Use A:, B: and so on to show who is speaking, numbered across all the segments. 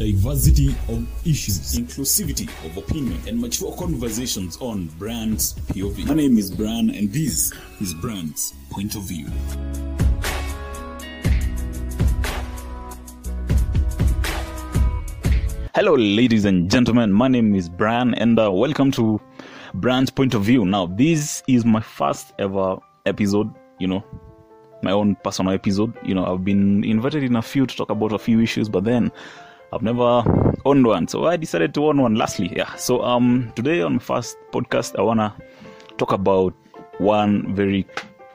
A: diversity of issues,
B: inclusivity of opinion, and mature conversations on Brand's POV. My name is Bran, and this is Brand's Point of View.
C: Hello, ladies and gentlemen. My name is Brian, and uh, welcome to Brands Point of View. Now, this is my first ever episode, you know, my own personal episode. You know, I've been invited in a few to talk about a few issues, but then I've never owned one. So I decided to own one lastly. Yeah. So, um, today on my first podcast, I want to talk about one very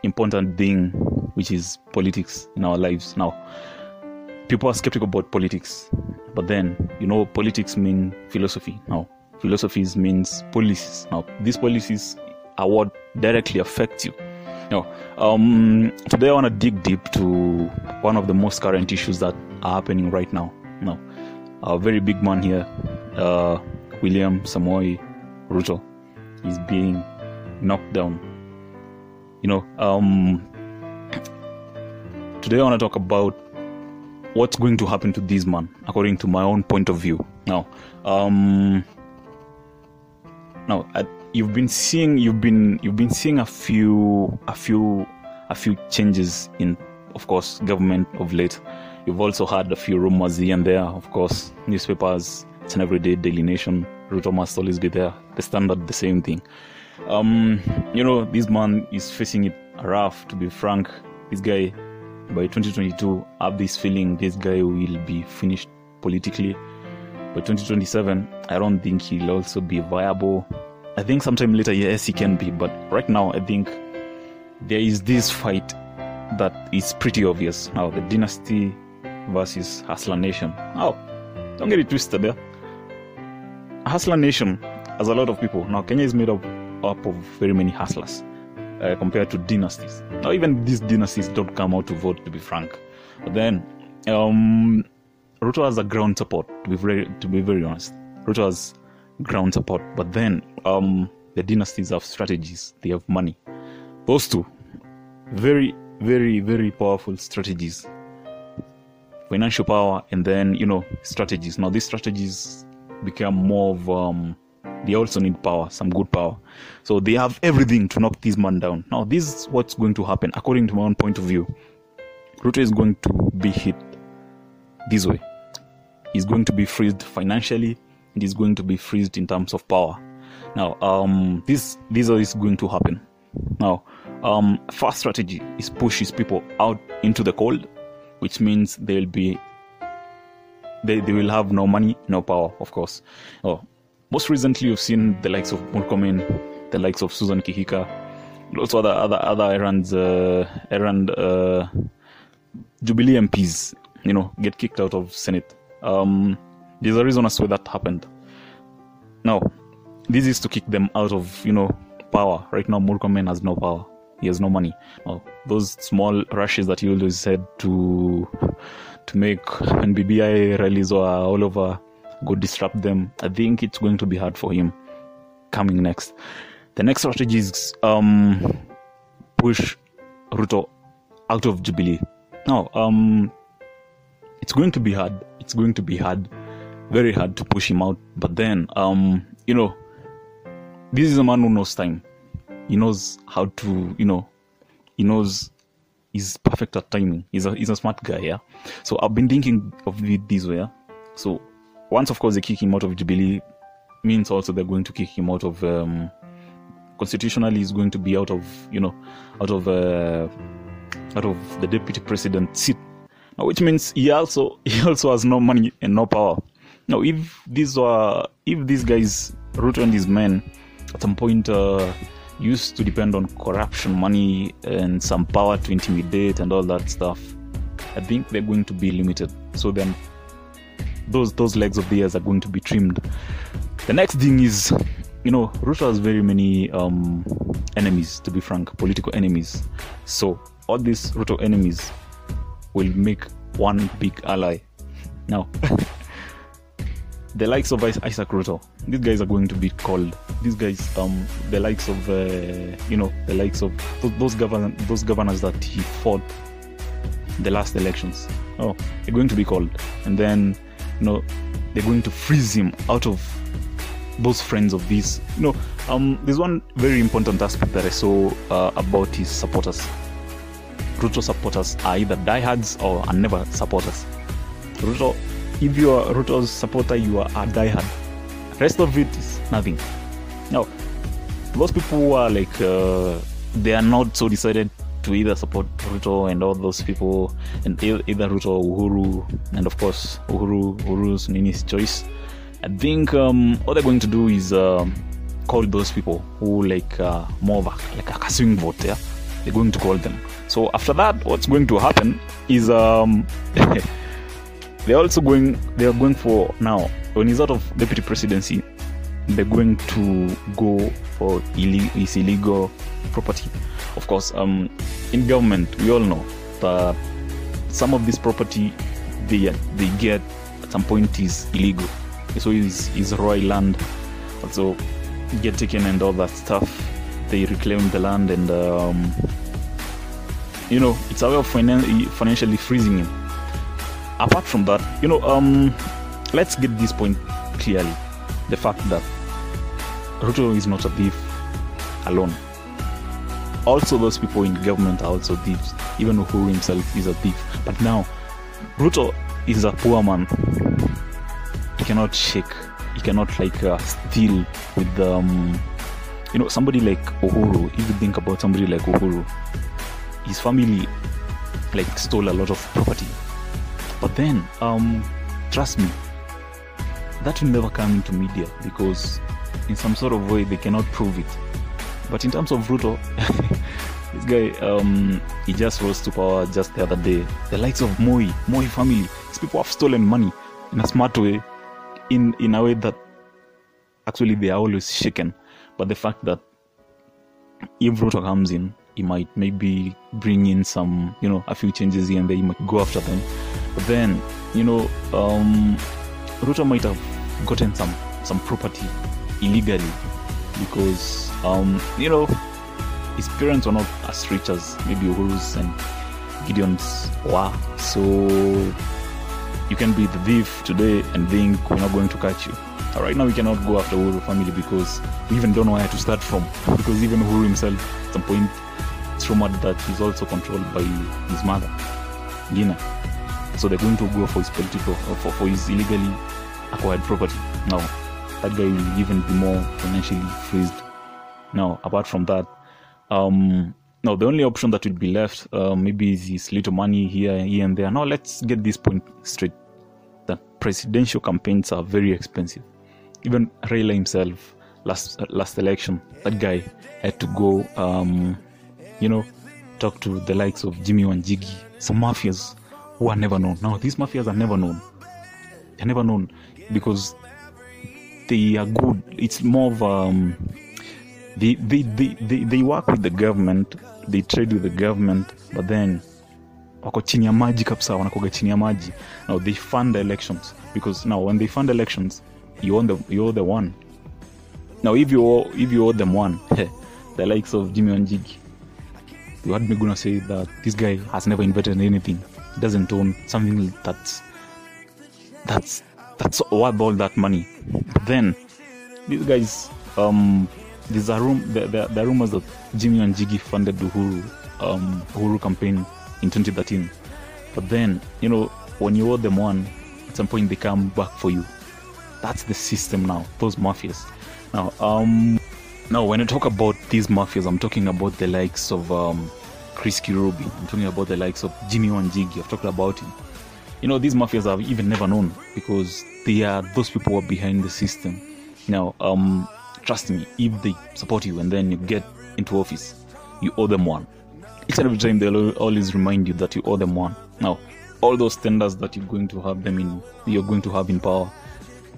C: important thing, which is politics in our lives. Now, people are skeptical about politics but then you know politics mean philosophy now philosophies means policies now these policies are what directly affect you now um, today i want to dig deep to one of the most current issues that are happening right now now a very big man here uh, william samoei ruto is being knocked down. You know um, today i want to talk about what's going to happen to this man according to my own point of view. Now um now I, you've been seeing you've been you've been seeing a few a few a few changes in of course government of late you've also had a few rumors here and there. Of course newspapers it's an everyday daily nation. Ruto must always be there. The standard the same thing. Um you know this man is facing it rough to be frank. This guy by 2022 I have this feeling this guy will be finished politically. By 2027 i don't think he'll also be viable. I think sometime later yes he can be but right now i think there is this fight that is pretty obvious. Now the dynasty versus hustler nation Oh, don't get it twisted there hustler nation has a lot of people now kenya is made up, up of very many hustlers uh, compared to dynasties. Now, even these dynasties don't come out to vote, to be frank. But then, um, Ruto has a ground support. To be very, to be very honest, Ruto has ground support. But then, um, the dynasties have strategies. They have money. Those two, very, very, very powerful strategies. Financial power, and then you know strategies. Now, these strategies become more of um, they also need power, some good power. So they have everything to knock this man down. Now, this is what's going to happen, according to my own point of view. Ruto is going to be hit this way. He's going to be freezed financially, and he's going to be freezed in terms of power. Now, um, this this is going to happen. Now, um, first strategy is push his people out into the cold, which means they'll be they, they will have no money, no power, of course. Oh, most recently, you've seen the likes of Murkomen, the likes of Susan Kihika, also other other other errands, uh, errand uh, Jubilee MPs, you know, get kicked out of Senate. Um, there's a reason as to why that happened. Now, this is to kick them out of you know power. Right now, Murkomen has no power. He has no money. Now, those small rushes that he always said to to make NBBI rallies or all over go disrupt them. I think it's going to be hard for him coming next. The next strategy is um, push Ruto out of Jubilee. Now, um, it's going to be hard. It's going to be hard, very hard to push him out. But then, um, you know, this is a man who knows time. He knows how to, you know, he knows he's perfect at timing. He's a he's a smart guy, yeah. So I've been thinking of it this way. Yeah? So once of course they kick him out of Jubilee, means also they're going to kick him out of um, constitutionally he's going to be out of you know out of uh, out of the deputy president seat, now, which means he also he also has no money and no power. Now if these were if these guys Ruto and his men at some point uh, used to depend on corruption, money, and some power to intimidate and all that stuff, I think they're going to be limited. So then those those legs of theirs are going to be trimmed. The next thing is, you know, Ruto has very many um, enemies. To be frank, political enemies. So all these Ruto enemies will make one big ally. Now, the likes of Isaac Ruto, these guys are going to be called. These guys, um, the likes of, uh, you know, the likes of those, those governors, those governors that he fought the last elections. Oh, they're going to be called, and then you know they're going to freeze him out of those friends of these. You know, um, there's one very important aspect that I saw uh, about his supporters. Ruto supporters are either diehards or are never supporters. Ruto, if you are Ruto's supporter, you are a diehard. Rest of it is nothing. Now, those people who are like, uh, they are not so decided to either support Ruto and all those people, and either Ruto or Uhuru, and of course Uhuru, Uhuru's Nini's choice. I think um, what they're going to do is um, call those people who like uh, more of a, like a swing vote. Yeah, they're going to call them. So after that, what's going to happen is um, they're also going. They are going for now when he's out of deputy presidency. They're going to go for his illegal property. Of course, um, in government, we all know that some of this property they they get at some point is illegal. So is is royal land also get taken and all that stuff. They reclaim the land and um, you know it's a way of finan- financially freezing him. Apart from that, you know, um, let's get this point clearly: the fact that Ruto is not a thief alone. Also, those people in government are also thieves. Even Uhuru himself is a thief. But now, Ruto is a poor man. He cannot shake. He cannot like uh, steal with um, you know, somebody like Uhuru. If you think about somebody like Uhuru, his family like stole a lot of property. Then, um, trust me, that will never come into media because in some sort of way they cannot prove it. But in terms of Ruto, this guy, um, he just rose to power just the other day. The likes of Moi, Moi family, these people have stolen money in a smart way, in in a way that actually they are always shaken. But the fact that if Ruto comes in, he might maybe bring in some, you know, a few changes here and there. He might go after them. Then, you know, um, Ruto might have gotten some some property illegally because, um, you know, his parents were not as rich as maybe Uhuru's and Gideon's were. So you can be the thief today and think we're not going to catch you. Right now, we cannot go after Uhuru family because we even don't know where to start from. Because even Uhuru himself, at some point, it's rumored that he's also controlled by his mother, Ngina. So they're going to go for his political, for, for his illegally acquired property. Now, that guy will even be more financially freezed. Now, apart from that, um, no, the only option that will be left, uh, maybe is his little money here, here and there. Now, let's get this point straight. That presidential campaigns are very expensive. Even Raila himself, last uh, last election, that guy had to go, um, you know, talk to the likes of Jimmy Wanjigi, some mafias who are never known. Now, these mafias are never known. They're never known because they are good. It's more of um, they, they, they, they, they work with the government, they trade with the government, but then wako chini ya maji kabisa, wanakoga chini ya maji. Now they fund the elections because now when they fund elections, you own the you the one. Now if you if you owe them one, the likes of Jimmy Onjigi, you heard me gonna say that this guy has never invented anything. Doesn't own something that's that's that's worth all that money. But then these guys, um, there's a room. There, there, there are rumors that Jimmy Wanjigi funded the Uhuru, um, Uhuru campaign in 2013. But then, you know, when you owe them one, at some point they come back for you. That's the system now. Those mafias. Now, um, now when I talk about these mafias, I'm talking about the likes of um, Chris Kirubi. I'm talking about the likes of Jimmy Wanjigi. I've talked about him you know these mafias are even never known because they are those people who are behind the system now um trust me if they support you and then you get into office you owe them one each and every time they'll always remind you that you owe them one now all those tenders that you're going to have them in you're going to have in power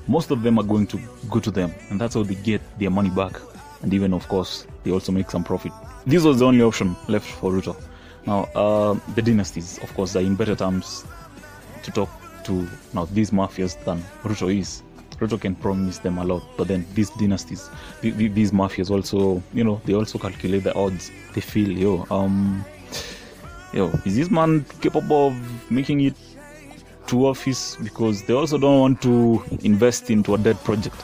C: most of them are going to go to them and that's how they get their money back and even of course they also make some profit this was the only option left for ruto now uh, the dynasties of course are in better terms to talk to now these mafias than Ruto is. Ruto can promise them a lot, but then these dynasties, the- the- these mafias also, you know, they also calculate the odds. They feel, yo, um, yo, is this man capable of making it to office because they also don't want to invest into a dead project.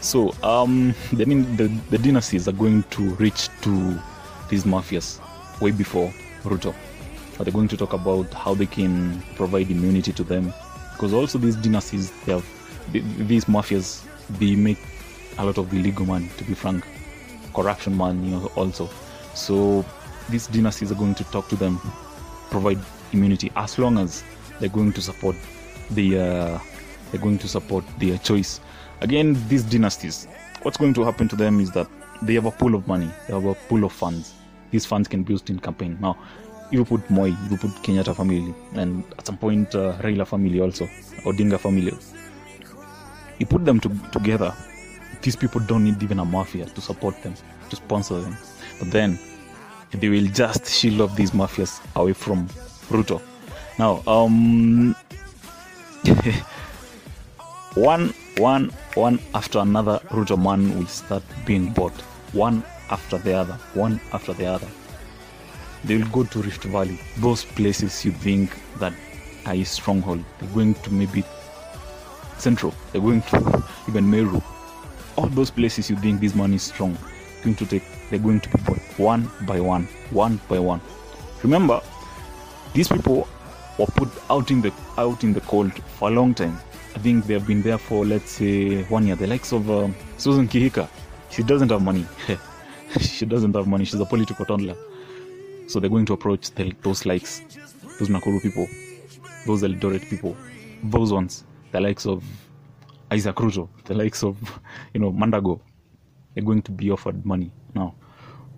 C: So um, the, the, the dynasties are going to reach to these mafias way before Ruto. But they're going to talk about how they can provide immunity to them. Because also these dynasties they have these mafias they make a lot of illegal money to be frank. Corruption money also. So these dynasties are going to talk to them provide immunity as long as they're going to support the uh, they're going to support their choice again these dynasties what's going to happen to them is that they have a pool of money they have a pool of funds these funds can be used in campaign now you put Moi, you put Kenyatta family, and at some point uh, Raila family also, Odinga family. You put them to, together. These people don't need even a mafia to support them, to sponsor them. But then they will just shield off these mafias away from Ruto. Now, um, one, one, one after another, Ruto man will start being bought, one after the other, one after the other they will go to Rift Valley. Those places you think that are a stronghold. They're going to maybe Central. They're going to even Meru. All those places you think this man is strong, going to take. They're going to be bought one by one, one by one. Remember, these people were put out in the out in the cold for a long time. I think they have been there for let's say one year. The likes of uh, Susan Kihika, she doesn't have money. she doesn't have money. She's a political toddler. So they're going to approach the, those likes, those Nakuru people, those Eldoret people, those ones, the likes of Isaac Ruto, the likes of, you know, Mandago. They're going to be offered money now.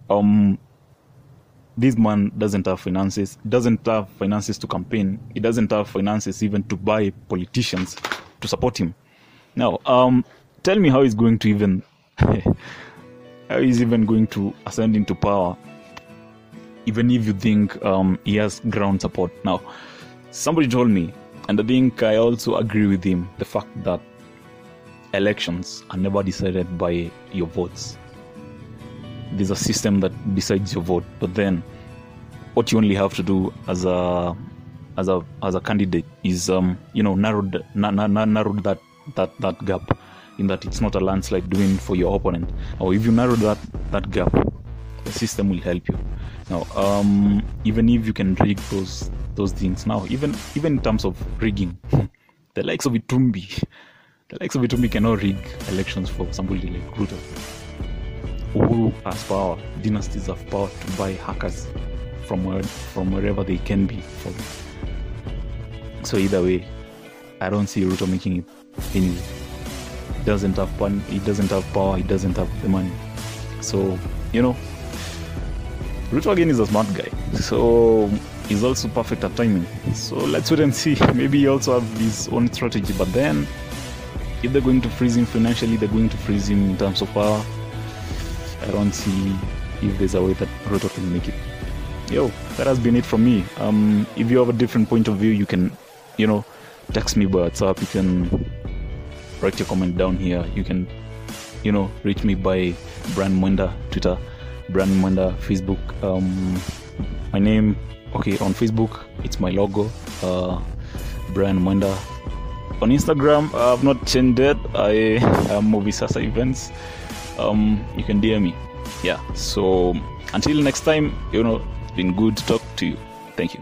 C: Um, this man doesn't have finances, doesn't have finances to campaign, he doesn't have finances even to buy politicians to support him. Now, um, tell me how he's going to even, how he's even going to ascend into power even if you think um, he has ground support. Now, somebody told me, and I think I also agree with him, the fact that elections are never decided by your votes. There's a system that decides your vote, but then what you only have to do as a as a as a candidate is um, you know narrowed na, na, narrow that that that gap in that it's not a landslide doing for your opponent or if you narrow that that gap the system will help you now um, even if you can rig those those things now even even in terms of rigging the likes of itumbi the likes of itumbi cannot rig elections for somebody like Ruto. Uhuru has power dynasties have power to buy hackers from where, from wherever they can be from. So either way i don't see Ruto making it he doesn't have fun he doesn't have power he doesn't have the money so you know Ruto again is a smart guy, so he's also perfect at timing. So let's wait and see. Maybe he also have his own strategy, but then if they're going to freeze him financially, they're going to freeze him in terms of power. I don't see if there's a way that Ruto can make it. Yo, that has been it from me. Um, if you have a different point of view, you can, you know, text me by WhatsApp. You can write your comment down here. You can, you know, reach me by Brand Mwenda Twitter Brand Mwenda Facebook. Um, my name, okay, on Facebook, it's my logo, uh, Brian Mwenda. On Instagram, I've not changed it. I am Movie Sasa Events. Um, you can DM me. Yeah. So until next time, you know, it's been good to talk to you. Thank you.